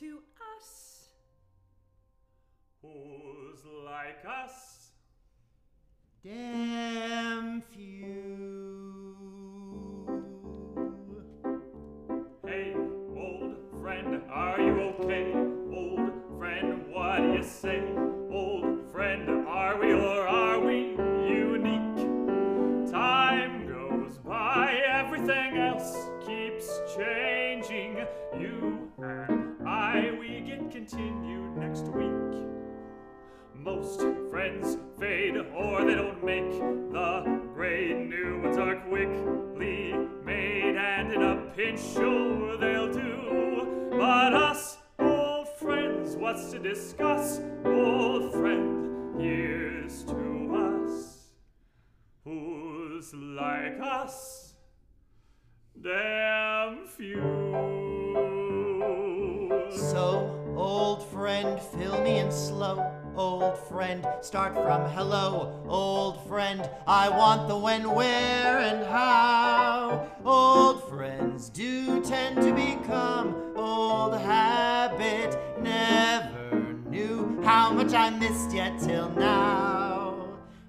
to us. Who's like us? Damn few. Hey, old friend, are you okay? Old friend, what do you say? Most friends fade or they don't make. The great new ones are quickly made, and in a pinch, sure they'll do. But us, old friends, what's to discuss? Old friend, here's to us. Who's like us? Damn few. So, old friend, fill me in slow. Old friend, start from hello. Old friend, I want the when, where, and how. Old friends do tend to become old habit. Never knew how much I missed yet till now.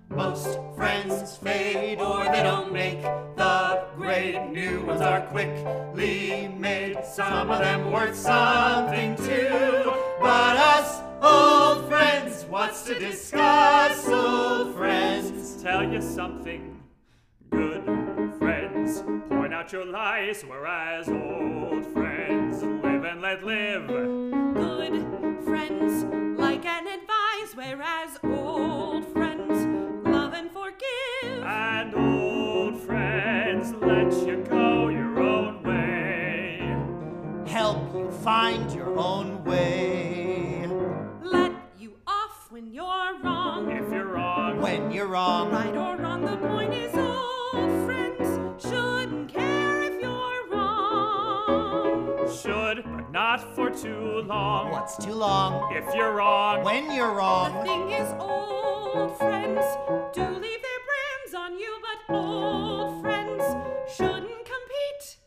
Most friends fade or they don't make. The great new ones are quickly made. Some of them worth something too. But us old what's to discuss, old friends? tell you something. Good friends point out your lies, whereas old friends live and let live. Good friends like and advise, whereas old friends love and forgive. And old friends let you go your own way. Help you find your own way. Not for too long. what's too long? If you're wrong, When you're The wrong, thing is, old friends do leave their brands on you, but old friends shouldn't compete.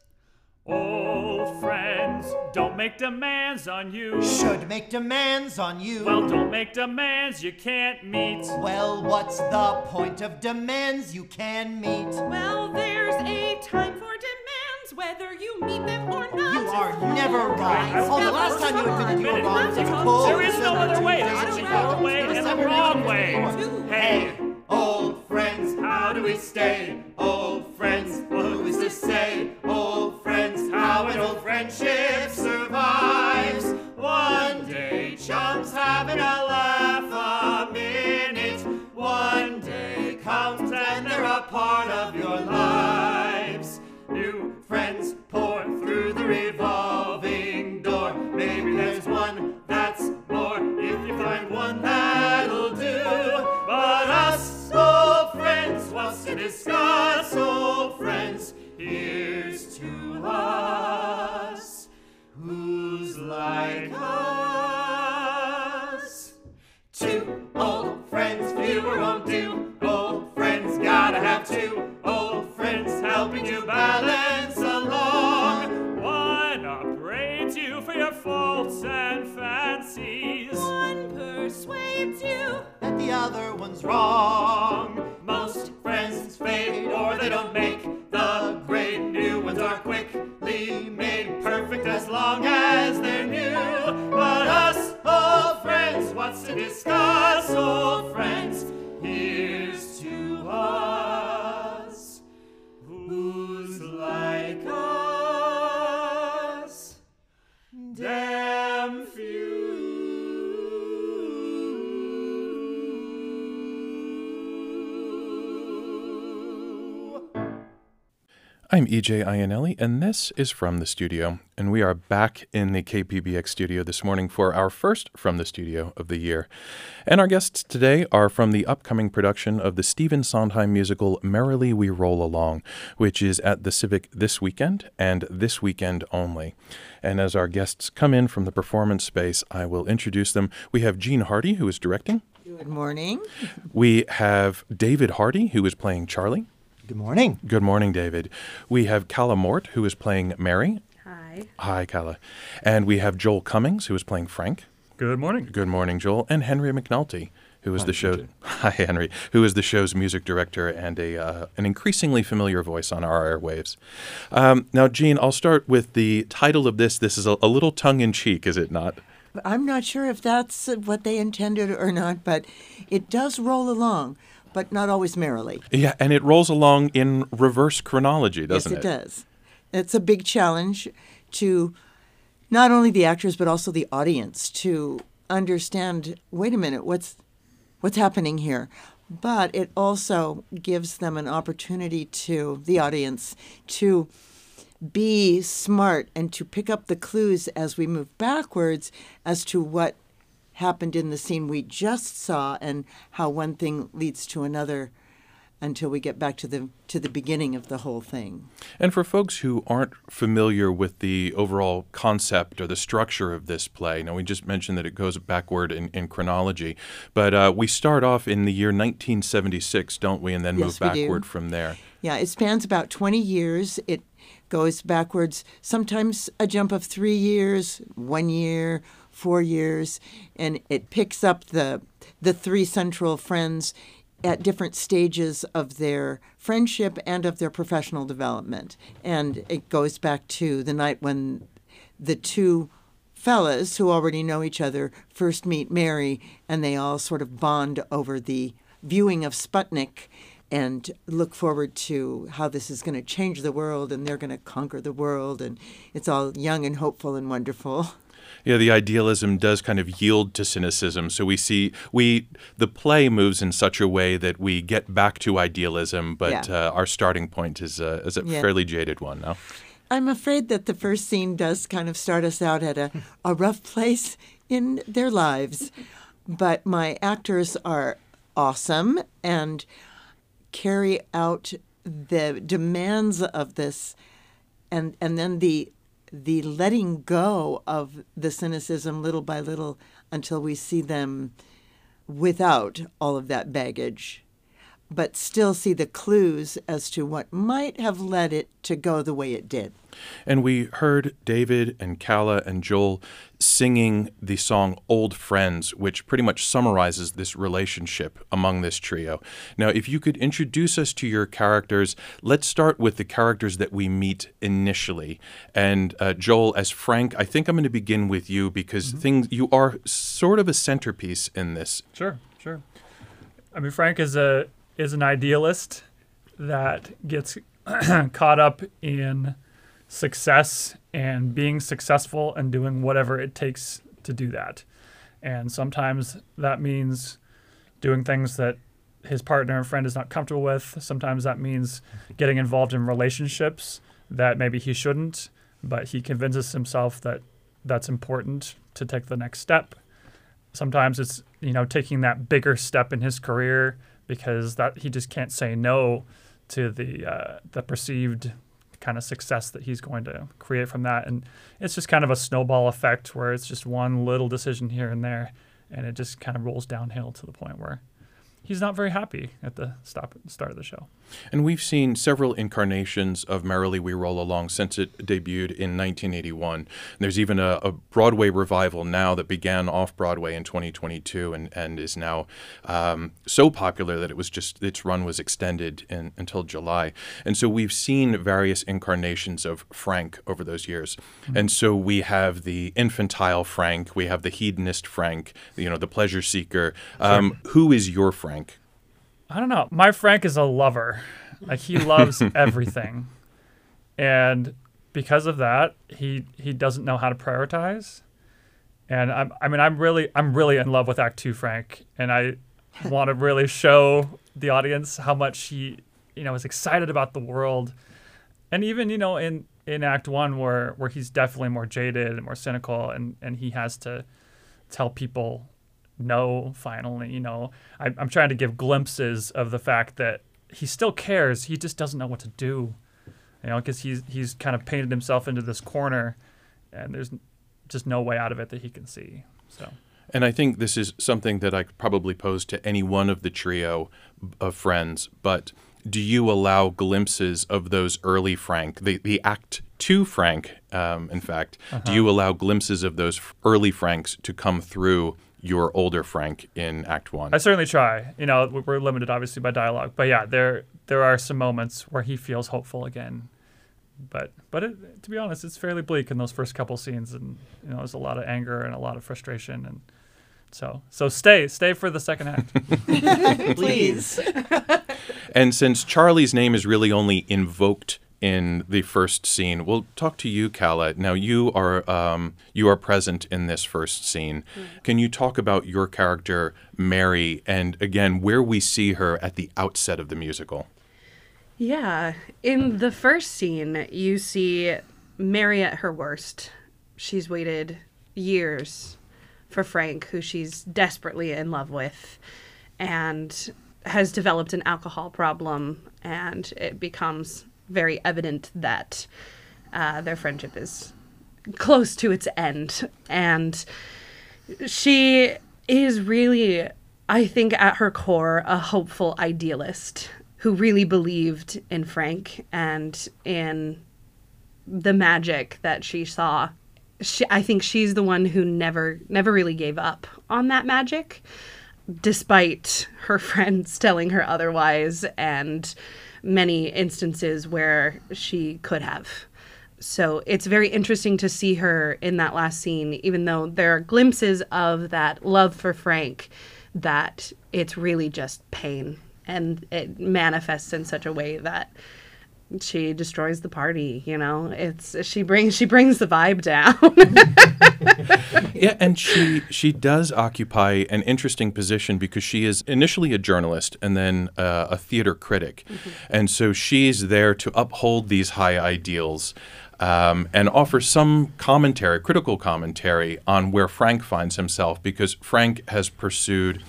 old friends don't make demands on you. should make demands on you. Well, don't make demands you can't meet. Well, what's the point of demands you can meet? Well, there's a time for demands, whether you meet them or not. You are never right. Oh, the last time you admitted you were wrong was a cold There is no other way. There's only one way and December wrong way. Hey, Old friends, how do we stay? Old friends, who is to say? Like us? I'm EJ Iannelli, and this is From the Studio. And we are back in the KPBX studio this morning for our first From the Studio of the year. And our guests today are from the upcoming production of the Stephen Sondheim musical Merrily We Roll Along, which is at the Civic this weekend and this weekend only. And as our guests come in from the performance space, I will introduce them. We have Gene Hardy, who is directing. Good morning. We have David Hardy, who is playing Charlie. Good morning. Good morning, David. We have Calla Mort, who is playing Mary. Hi. Hi. Hi, Kala. And we have Joel Cummings, who is playing Frank. Good morning. Good morning, Joel. And Henry McNulty, who is Hi, the show. PJ. Hi, Henry. Who is the show's music director and a uh, an increasingly familiar voice on our airwaves. Um, now, Gene, I'll start with the title of this. This is a, a little tongue in cheek, is it not? I'm not sure if that's what they intended or not, but it does roll along, but not always merrily. Yeah, and it rolls along in reverse chronology, doesn't it? yes, it, does. It's a big challenge to not only the actors but also the audience to understand. Wait a minute, what's what's happening here? But it also gives them an opportunity to the audience to be smart and to pick up the clues as we move backwards as to what happened in the scene we just saw and how one thing leads to another until we get back to the to the beginning of the whole thing. And for folks who aren't familiar with the overall concept or the structure of this play, now we just mentioned that it goes backward in, in chronology, but uh, we start off in the year 1976, don't we, and then Yes, move do. backward from there. Yeah, it spans about 20 years. It goes backwards, sometimes a jump of 3 years, 1 year, 4 years, and it picks up the the three central friends at different stages of their friendship and of their professional development. And it goes back to the night when the two fellas who already know each other first meet Mary and they all sort of bond over the viewing of Sputnik and look forward to how this is going to change the world and they're going to conquer the world and it's all young and hopeful and wonderful. Yeah, the idealism does kind of yield to cynicism. So we see we the play moves in such a way that we get back to idealism, but Yeah. uh, our starting point is a, is a Yeah. fairly jaded one. No. I'm afraid that the first scene does kind of start us out at a, a rough place in their lives. But my actors are awesome and carry out the demands of this and and then the the letting go of the cynicism little by little until we see them without all of that baggage but still see the clues as to what might have led it to go the way it did. And we heard David and Kala and Joel singing the song Old Friends, which pretty much summarizes this relationship among this trio. Now, if you could introduce us to your characters, let's start with the characters that we meet initially. And uh, Joel, as Frank, I think I'm going to begin with you because things you are sort of a centerpiece in this. Sure, sure. I mean, Frank is a is an idealist that gets caught up in success and being successful and doing whatever it takes to do that. And sometimes that means doing things that his partner and friend is not comfortable with. Sometimes that means getting involved in relationships that maybe he shouldn't, but he convinces himself that that's important to take the next step sometimes it's you know taking that bigger step in his career because that he just can't say no to the uh, the perceived kind of success that he's going to create from that. And it's just kind of a snowball effect where it's just one little decision here and there and it just kind of rolls downhill to the point where he's not very happy at the stop start of the show And we've seen several incarnations of Merrily We Roll Along since it debuted in 1981. There's even a, a Broadway revival now that began off Broadway in 2022 and, and is now um, so popular that it was just its run was extended in, until July. And so we've seen various incarnations of Frank over those years. And so we have the infantile Frank, we have the hedonist Frank, you know, the pleasure seeker. Um, Who is your Frank? I don't know. My Frank is a lover. Like he loves everything. And because of that, he he doesn't know how to prioritize. And I'm I mean I'm really I'm really in love with Act 2 Frank and I want to really show the audience how much he you know is excited about the world. And even, you know, in in Act 1 where where he's definitely more jaded and more cynical and and he has to tell people no finally you know. I, i'm trying to give glimpses of the fact that he still cares. He just doesn't know what to do you know because he's he's kind of painted himself into this corner and there's just no way out of it that he can see so. And I think this is something that I could probably pose to any one of the trio of friends. But do you allow glimpses of those early Frank, the, the Act two Frank, um, in fact, do you allow glimpses of those early Franks to come through your older Frank in Act One? I certainly try. You know, we- we're limited obviously by dialogue, but yeah, there there are some moments where he feels hopeful again. But but it, to be honest, it's fairly bleak in those first couple scenes, and you know, there's a lot of anger and a lot of frustration, and so so stay stay for the second act. Please. And since Charlie's name is really only invoked in the first scene, we'll talk to you, Kala. Now you are um, you are present in this first scene. Can you talk about your character, Mary, and again where we see her at the outset of the musical? Yeah. In the first scene, you see Mary at her worst. She's waited years for Frank, who she's desperately in love with, and has developed an alcohol problem. And it becomes very evident that uh, their friendship is close to its end. And she is really, I think, at her core, a hopeful idealist who really believed in Frank and in the magic that she saw. She, I think she's the one who never, never really gave up on that magic, despite her friends telling her otherwise, and many instances where she could have. So it's very interesting to see her in that last scene, even though there are glimpses of that love for Frank, that it's really just pain. And it manifests in such a way that she destroys the party, you know? It's she brings she brings the vibe down. Yeah, and she she does occupy an interesting position because she is initially a journalist and then uh, a theater critic, and so she's there to uphold these high ideals. Um, and offer some commentary, critical commentary, on where Frank finds himself, because Frank has pursued,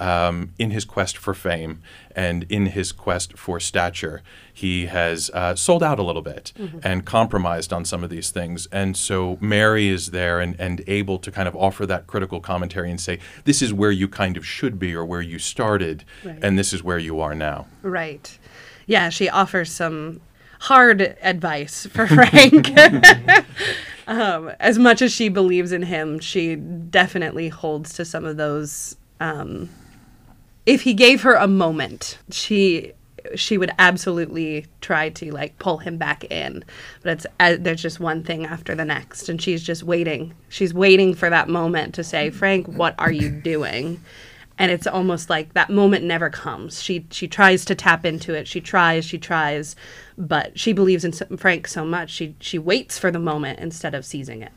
um, in his quest for fame and in his quest for stature, he has uh, sold out a little bit and compromised on some of these things. And so Mary is there and, and able to kind of offer that critical commentary and say, this is where you kind of should be or where you started, Right. and this is where you are now. right. Yeah, she offers some hard advice for Frank. um, as much as she believes in him, she definitely holds to some of those. Um, if he gave her a moment, she she would absolutely try to like pull him back in. But it's uh, there's just one thing after the next and she's just waiting. She's waiting for that moment to say frank what are you doing? And it's almost like that moment never comes. She she tries to tap into it. She tries she tries. But she believes in frank so much she she waits for the moment instead of seizing it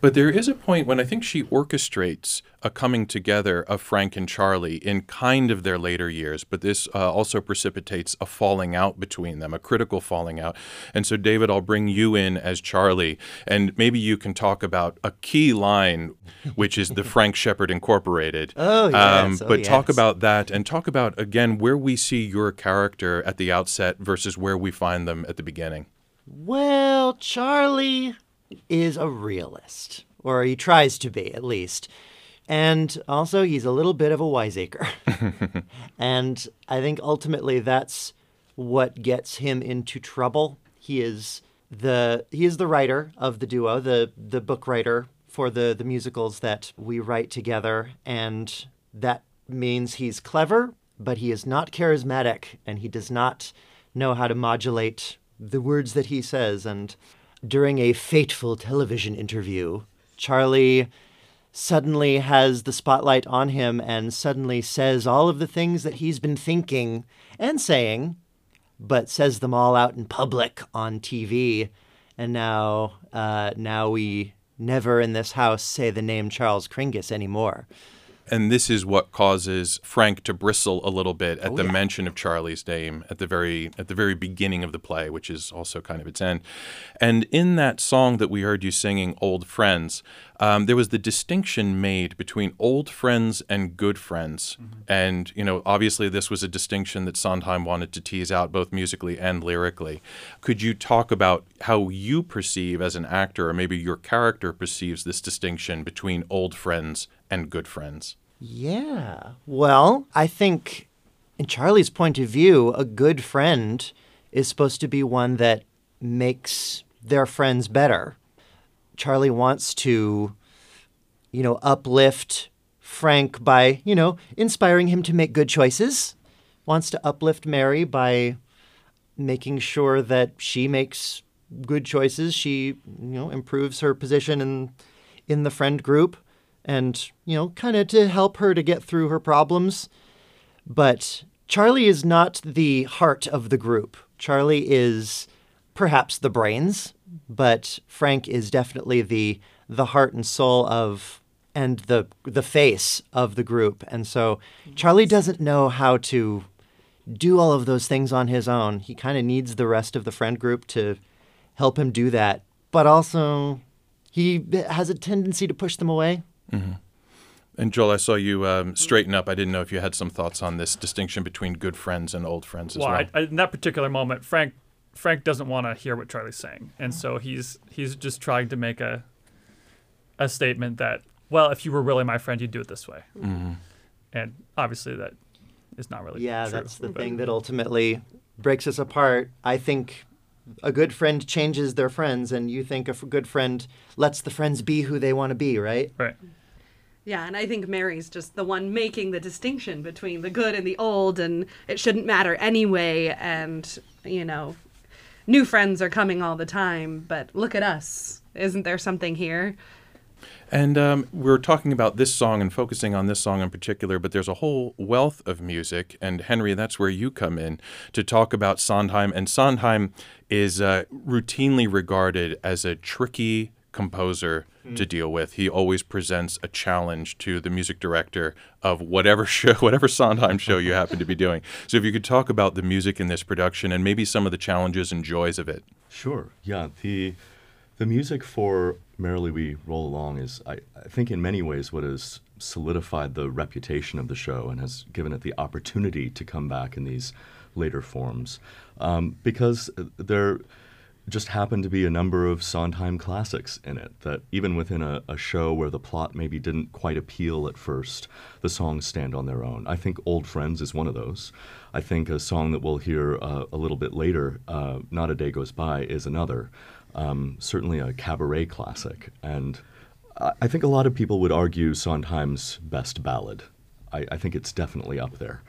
But there is a point when I think she orchestrates a coming together of Frank and Charlie in kind of their later years, but this uh, also precipitates a falling out between them, a critical falling out. And so, David, I'll bring you in as Charlie, and maybe you can talk about a key line, which is the Frank Shepard Incorporated. Oh, yes. Oh, but talk yes. about that and talk about, again, where we see your character at the outset versus where we find them at the beginning. Well, Charlie is a realist, or he tries to be at least. And also, he's a little bit of a wiseacre. and I think ultimately that's what gets him into trouble. He is the he is the writer of the duo, the the book writer for the the musicals that we write together, and that means he's clever, but he is not charismatic, and he does not know how to modulate the words that he says. And during a fateful television interview, Charlie suddenly has the spotlight on him and suddenly says all of the things that he's been thinking and saying, but says them all out in public on TV. And now, uh, now we never in this house say the name Charles Kringas anymore. And this is what causes Frank to bristle a little bit at Oh, the yeah. mention of Charlie's name at the very at the very beginning of the play, which is also kind of its end. And in that song that we heard you singing, "Old Friends," um, there was the distinction made between old friends and good friends. And you know, obviously, this was a distinction that Sondheim wanted to tease out both musically and lyrically. Could you talk about how you perceive as an actor, or maybe your character perceives this distinction between old friends and good friends? Yeah. Well, I think, in Charlie's point of view, a good friend is supposed to be one that makes their friends better. Charlie wants to, you know, uplift Frank by, you know, inspiring him to make good choices. Wants to uplift Mary by making sure that she makes good choices. She, you know, improves her position in in the friend group and, you know, kind of to help her to get through her problems. But Charlie is not the heart of the group. Charlie is perhaps the brains, but Frank is definitely the the heart and soul of and the the face of the group. And so Charlie doesn't know how to do all of those things on his own. He kind of needs the rest of the friend group to help him do that. But also he eh, has a tendency to push them away. And Joel, I saw you um, straighten up. I didn't know if you had some thoughts on this distinction between good friends and old friends as well, well. I, I, in that particular moment, Frank Frank doesn't want to hear what Charlie's saying, and so he's he's just trying to make a a statement that, well, if you were really my friend, you'd do it this way, Mm-hmm. and obviously that is not really Yeah, true, that's the but- thing that ultimately breaks us apart. I think a good friend changes their friends, and you think a f- good friend lets the friends be who they want to be, right? Right. Yeah, and I think Mary's just the one making the distinction between the good and the old, and it shouldn't matter anyway. And, you know, new friends are coming all the time, but look at us. Isn't there something here? And um, we're talking about this song and focusing on this song in particular, but there's a whole wealth of music. And Henry, that's where you come in to talk about Sondheim. And Sondheim is uh, routinely regarded as a tricky composer to deal with. He always presents a challenge to the music director of whatever show, whatever Sondheim show you happen to be doing. So if you could talk about the music in this production and maybe some of the challenges and joys of it. Sure. Yeah. The the music for Merrily We Roll Along is, I, I think, in many ways, what has solidified the reputation of the show and has given it the opportunity to come back in these later forms, um, because there just happened to be a number of Sondheim classics in it that even within a, a show where the plot maybe didn't quite appeal at first, the songs stand on their own. I think Old Friends is one of those. I think a song that we'll hear uh, a little bit later, uh, Not a Day Goes By, is another. Um, certainly a cabaret classic. And I, think a lot of people would argue Sondheim's best ballad. I, I think it's definitely up there.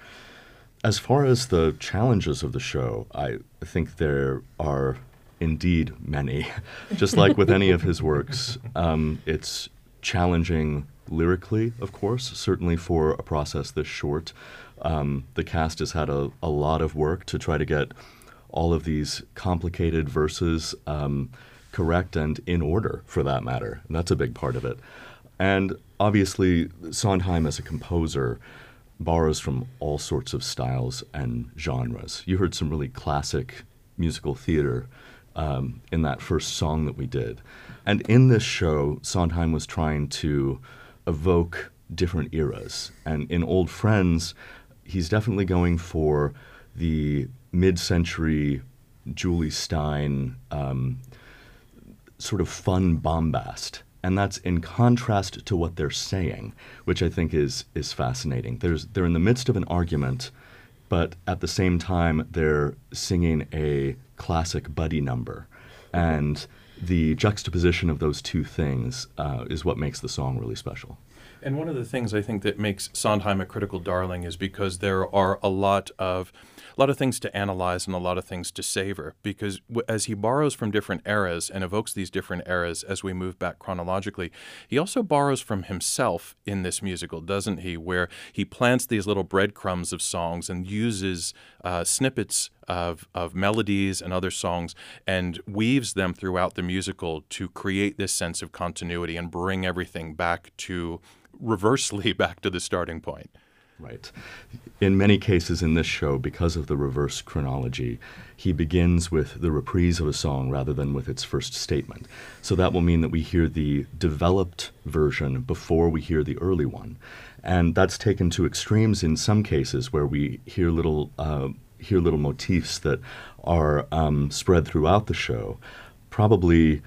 As far as the challenges of the show, I think there are indeed many. Just like with any of his works, um, it's challenging lyrically, of course, certainly for a process this short. Um, the cast has had a, a lot of work to try to get all of these complicated verses um, correct and in order, for that matter. And that's a big part of it. And obviously, Sondheim as a composer borrows from all sorts of styles and genres. You heard some really classic musical theater um, in that first song that we did. And in this show, Sondheim was trying to evoke different eras. And in Old Friends, he's definitely going for the mid century Jule Styne um, sort of fun bombast. And that's in contrast to what they're saying, which I think is, is fascinating. There's, they're in the midst of an argument, but at the same time, they're singing a classic buddy number. And the juxtaposition of those two things uh, is what makes the song really special. And one of the things I think that makes Sondheim a critical darling is because there are a lot of a lot of things to analyze and a lot of things to savor because w- as he borrows from different eras and evokes these different eras as we move back chronologically he also borrows from himself in this musical doesn't he where he plants these little breadcrumbs of songs and uses uh, snippets of, of melodies and other songs and weaves them throughout the musical to create this sense of continuity and bring everything back to reversely back to the starting point Right. In many cases in this show, because of the reverse chronology, he begins with the reprise of a song rather than with its first statement. So that will mean that we hear the developed version before we hear the early one. And that's taken to extremes in some cases where we hear little, uh, hear little motifs that are um, spread throughout the show. Probably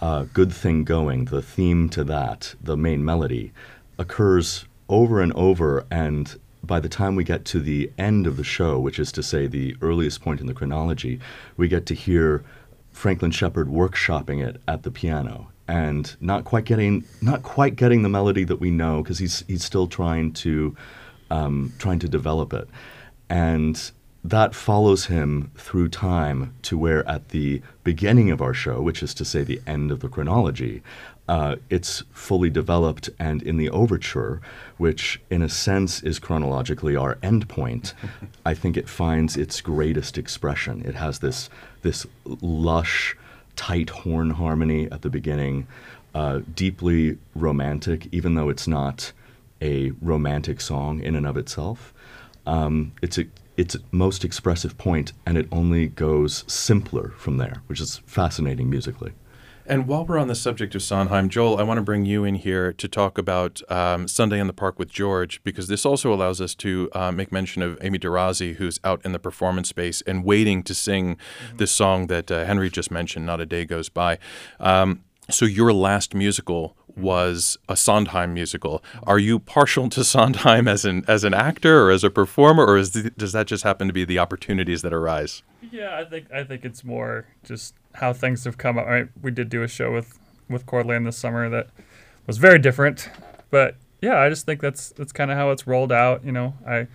uh, Good Thing Going, the theme to that, the main melody, occurs over and over. And by the time we get to the end of the show, which is to say the earliest point in the chronology, we get to hear Franklin Shepard workshopping it at the piano and not quite getting not quite getting the melody that we know because he's he's still trying to um, trying to develop it, and that follows him through time to where at the beginning of our show, which is to say the end of the chronology, uh, it's fully developed, and in the overture, which in a sense is chronologically our endpoint, I think it finds its greatest expression. It has this this lush, tight horn harmony at the beginning, uh, deeply romantic, even though it's not a romantic song in and of itself. Um, it's a, its most expressive point, and it only goes simpler from there, which is fascinating musically. And while we're on the subject of Sondheim, Joel, I want to bring you in here to talk about um, Sunday in the Park with George, because this also allows us to uh, make mention of Amy DeRozzi, who's out in the performance space and waiting to sing mm-hmm. this song that uh, Henry just mentioned, Not a Day Goes By. Um, so, your last musical was a Sondheim musical. Are you partial to Sondheim as an as an actor or as a performer, or the, does that just happen to be the opportunities that arise? Yeah, I think I think it's more just how things have come up. Right, we did do a show with with Cordland this summer that was very different, but yeah, I just think that's that's kind of how it's rolled out. You know, I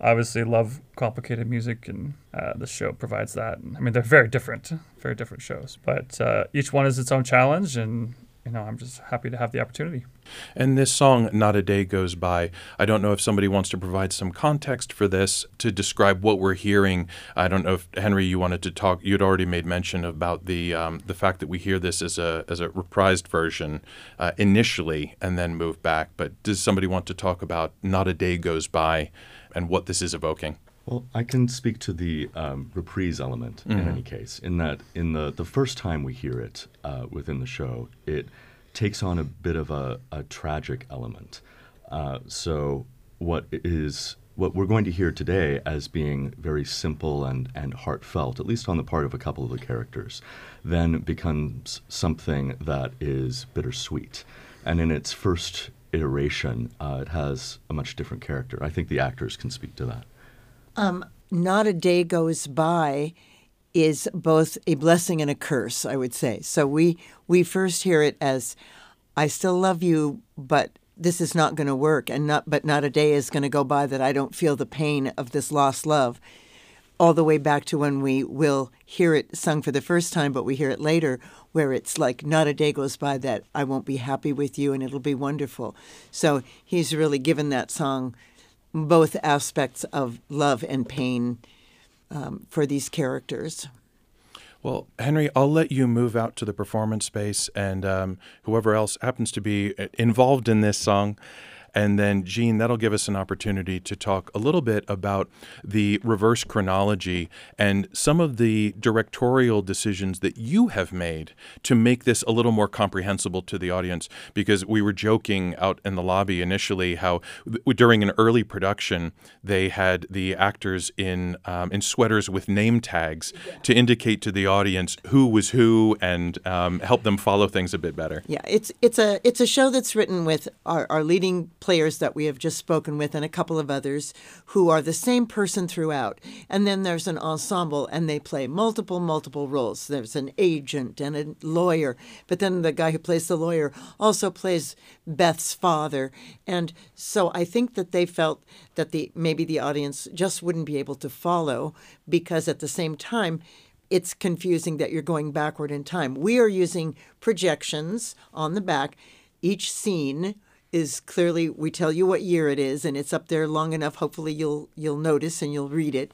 obviously love complicated music, and uh, the show provides that. I mean, they're very different, very different shows, but uh, each one is its own challenge, and you know, I'm just happy to have the opportunity. And this song, Not a Day Goes By, I don't know if somebody wants to provide some context for this to describe what we're hearing. I don't know if, Henry, you wanted to talk, you'd already made mention about the, um, the fact that we hear this as a, as a reprised version uh, initially and then move back. But does somebody want to talk about Not a Day Goes By and what this is evoking? Well, I can speak to the um, reprise element mm-hmm. in any case. In that, in the the first time we hear it uh, within the show, it takes on a bit of a, a tragic element. Uh, so, what is what we're going to hear today as being very simple and, and heartfelt, at least on the part of a couple of the characters, then becomes something that is bittersweet. And in its first iteration, uh, it has a much different character. I think the actors can speak to that. Um, not a day goes by is both a blessing and a curse, I would say. So we we first hear it as I still love you, but this is not going to work and not but not a day is going to go by that I don't feel the pain of this lost love. All the way back to when we will hear it sung for the first time, but we hear it later where it's like not a day goes by that I won't be happy with you and it'll be wonderful. So he's really given that song both aspects of love and pain um, for these characters. Well, Henry, I'll let you move out to the performance space, and um, whoever else happens to be uh, involved in this song and then, Gene, that'll give us an opportunity to talk a little bit about the reverse chronology and some of the directorial decisions that you have made to make this a little more comprehensible to the audience. Because we were joking out in the lobby initially how during an early production, they had the actors in, um, in sweaters with name tags to indicate to the audience who was who and um, help them follow things a bit better. Yeah, it's, it's, a, it's a show that's written with our, our leading players that we have just spoken with and a couple of others who are the same person throughout. And then there's an ensemble and they play multiple, multiple roles. There's an agent and a lawyer, but then the guy who plays the lawyer also plays Beth's father. And so I think that they felt that the maybe the audience just wouldn't be able to follow because at the same time, it's confusing that you're going backward in time. We are using projections on the back. Each scene is clearly we tell you what year it is and it's up there long enough hopefully you'll you'll notice and you'll read it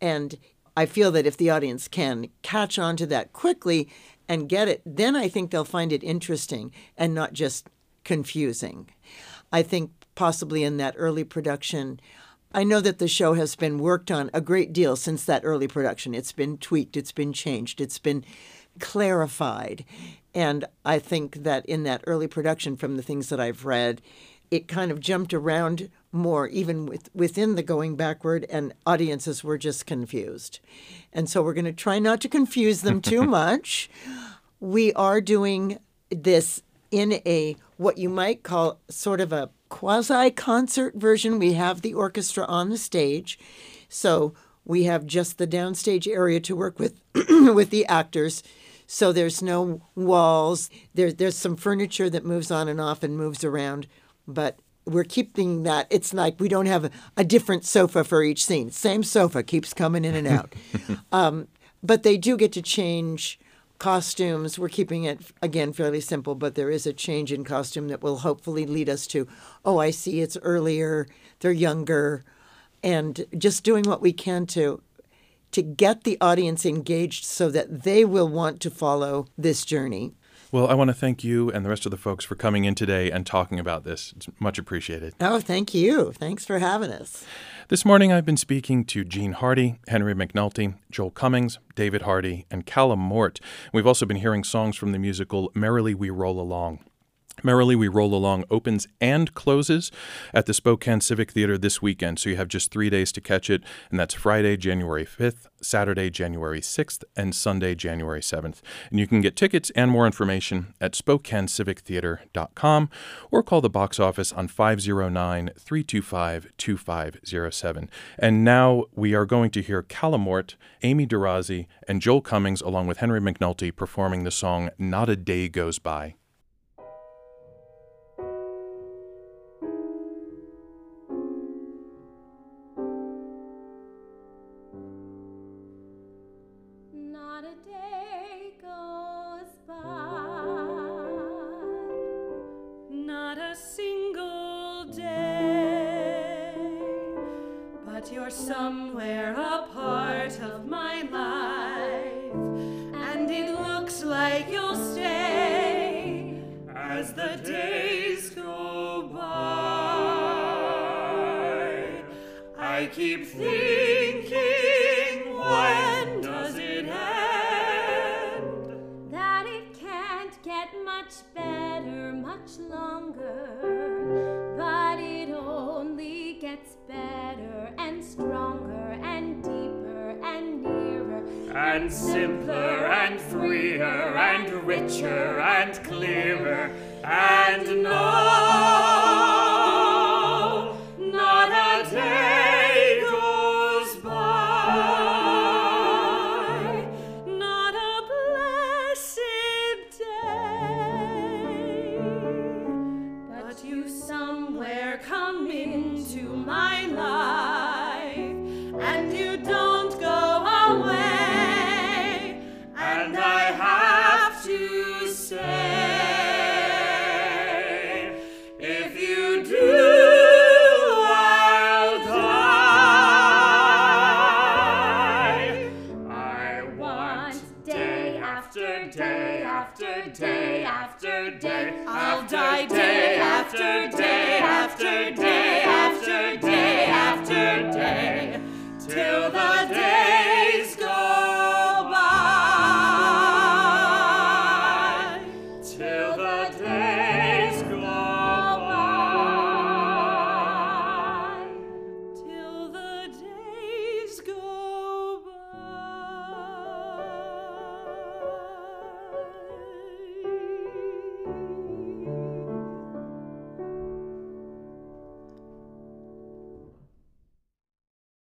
and i feel that if the audience can catch on to that quickly and get it then i think they'll find it interesting and not just confusing i think possibly in that early production I know that the show has been worked on a great deal since that early production. It's been tweaked, it's been changed, it's been clarified. And I think that in that early production, from the things that I've read, it kind of jumped around more, even with, within the going backward, and audiences were just confused. And so we're going to try not to confuse them too much. We are doing this in a what you might call sort of a quasi concert version. We have the orchestra on the stage. So we have just the downstage area to work with with the actors. So there's no walls. There, there's some furniture that moves on and off and moves around, but we're keeping that. It's like we don't have a, a different sofa for each scene. Same sofa keeps coming in and out. um, but they do get to change costumes. We're keeping it again fairly simple, but there is a change in costume that will hopefully lead us to, oh, I see it's earlier, they're younger, and just doing what we can to to get the audience engaged so that they will want to follow this journey. Well, I want to thank you and the rest of the folks for coming in today and talking about this. It's much appreciated. Oh, thank you. Thanks for having us. This morning I've been speaking to Gene Hardy, Henry McNulty, Joel Cummings, David Hardy, and Callum Mort. We've also been hearing songs from the musical Merrily We Roll Along. Merrily We Roll Along opens and closes at the Spokane Civic Theatre this weekend, so you have just three days to catch it, and that's Friday, January 5th, Saturday, January 6th, and Sunday, January 7th. And you can get tickets and more information at SpokaneCivicTheatre.com or call the box office on 509 325 2507. And now we are going to hear Callum Mort, Amy DeRozzi, and Joel Cummings, along with Henry McNulty, performing the song Not a Day Goes By. I keep thinking, when does it end? that it can't get much better much longer, but it only gets better and stronger and deeper and nearer. And simpler and freer and richer and clearer. and no,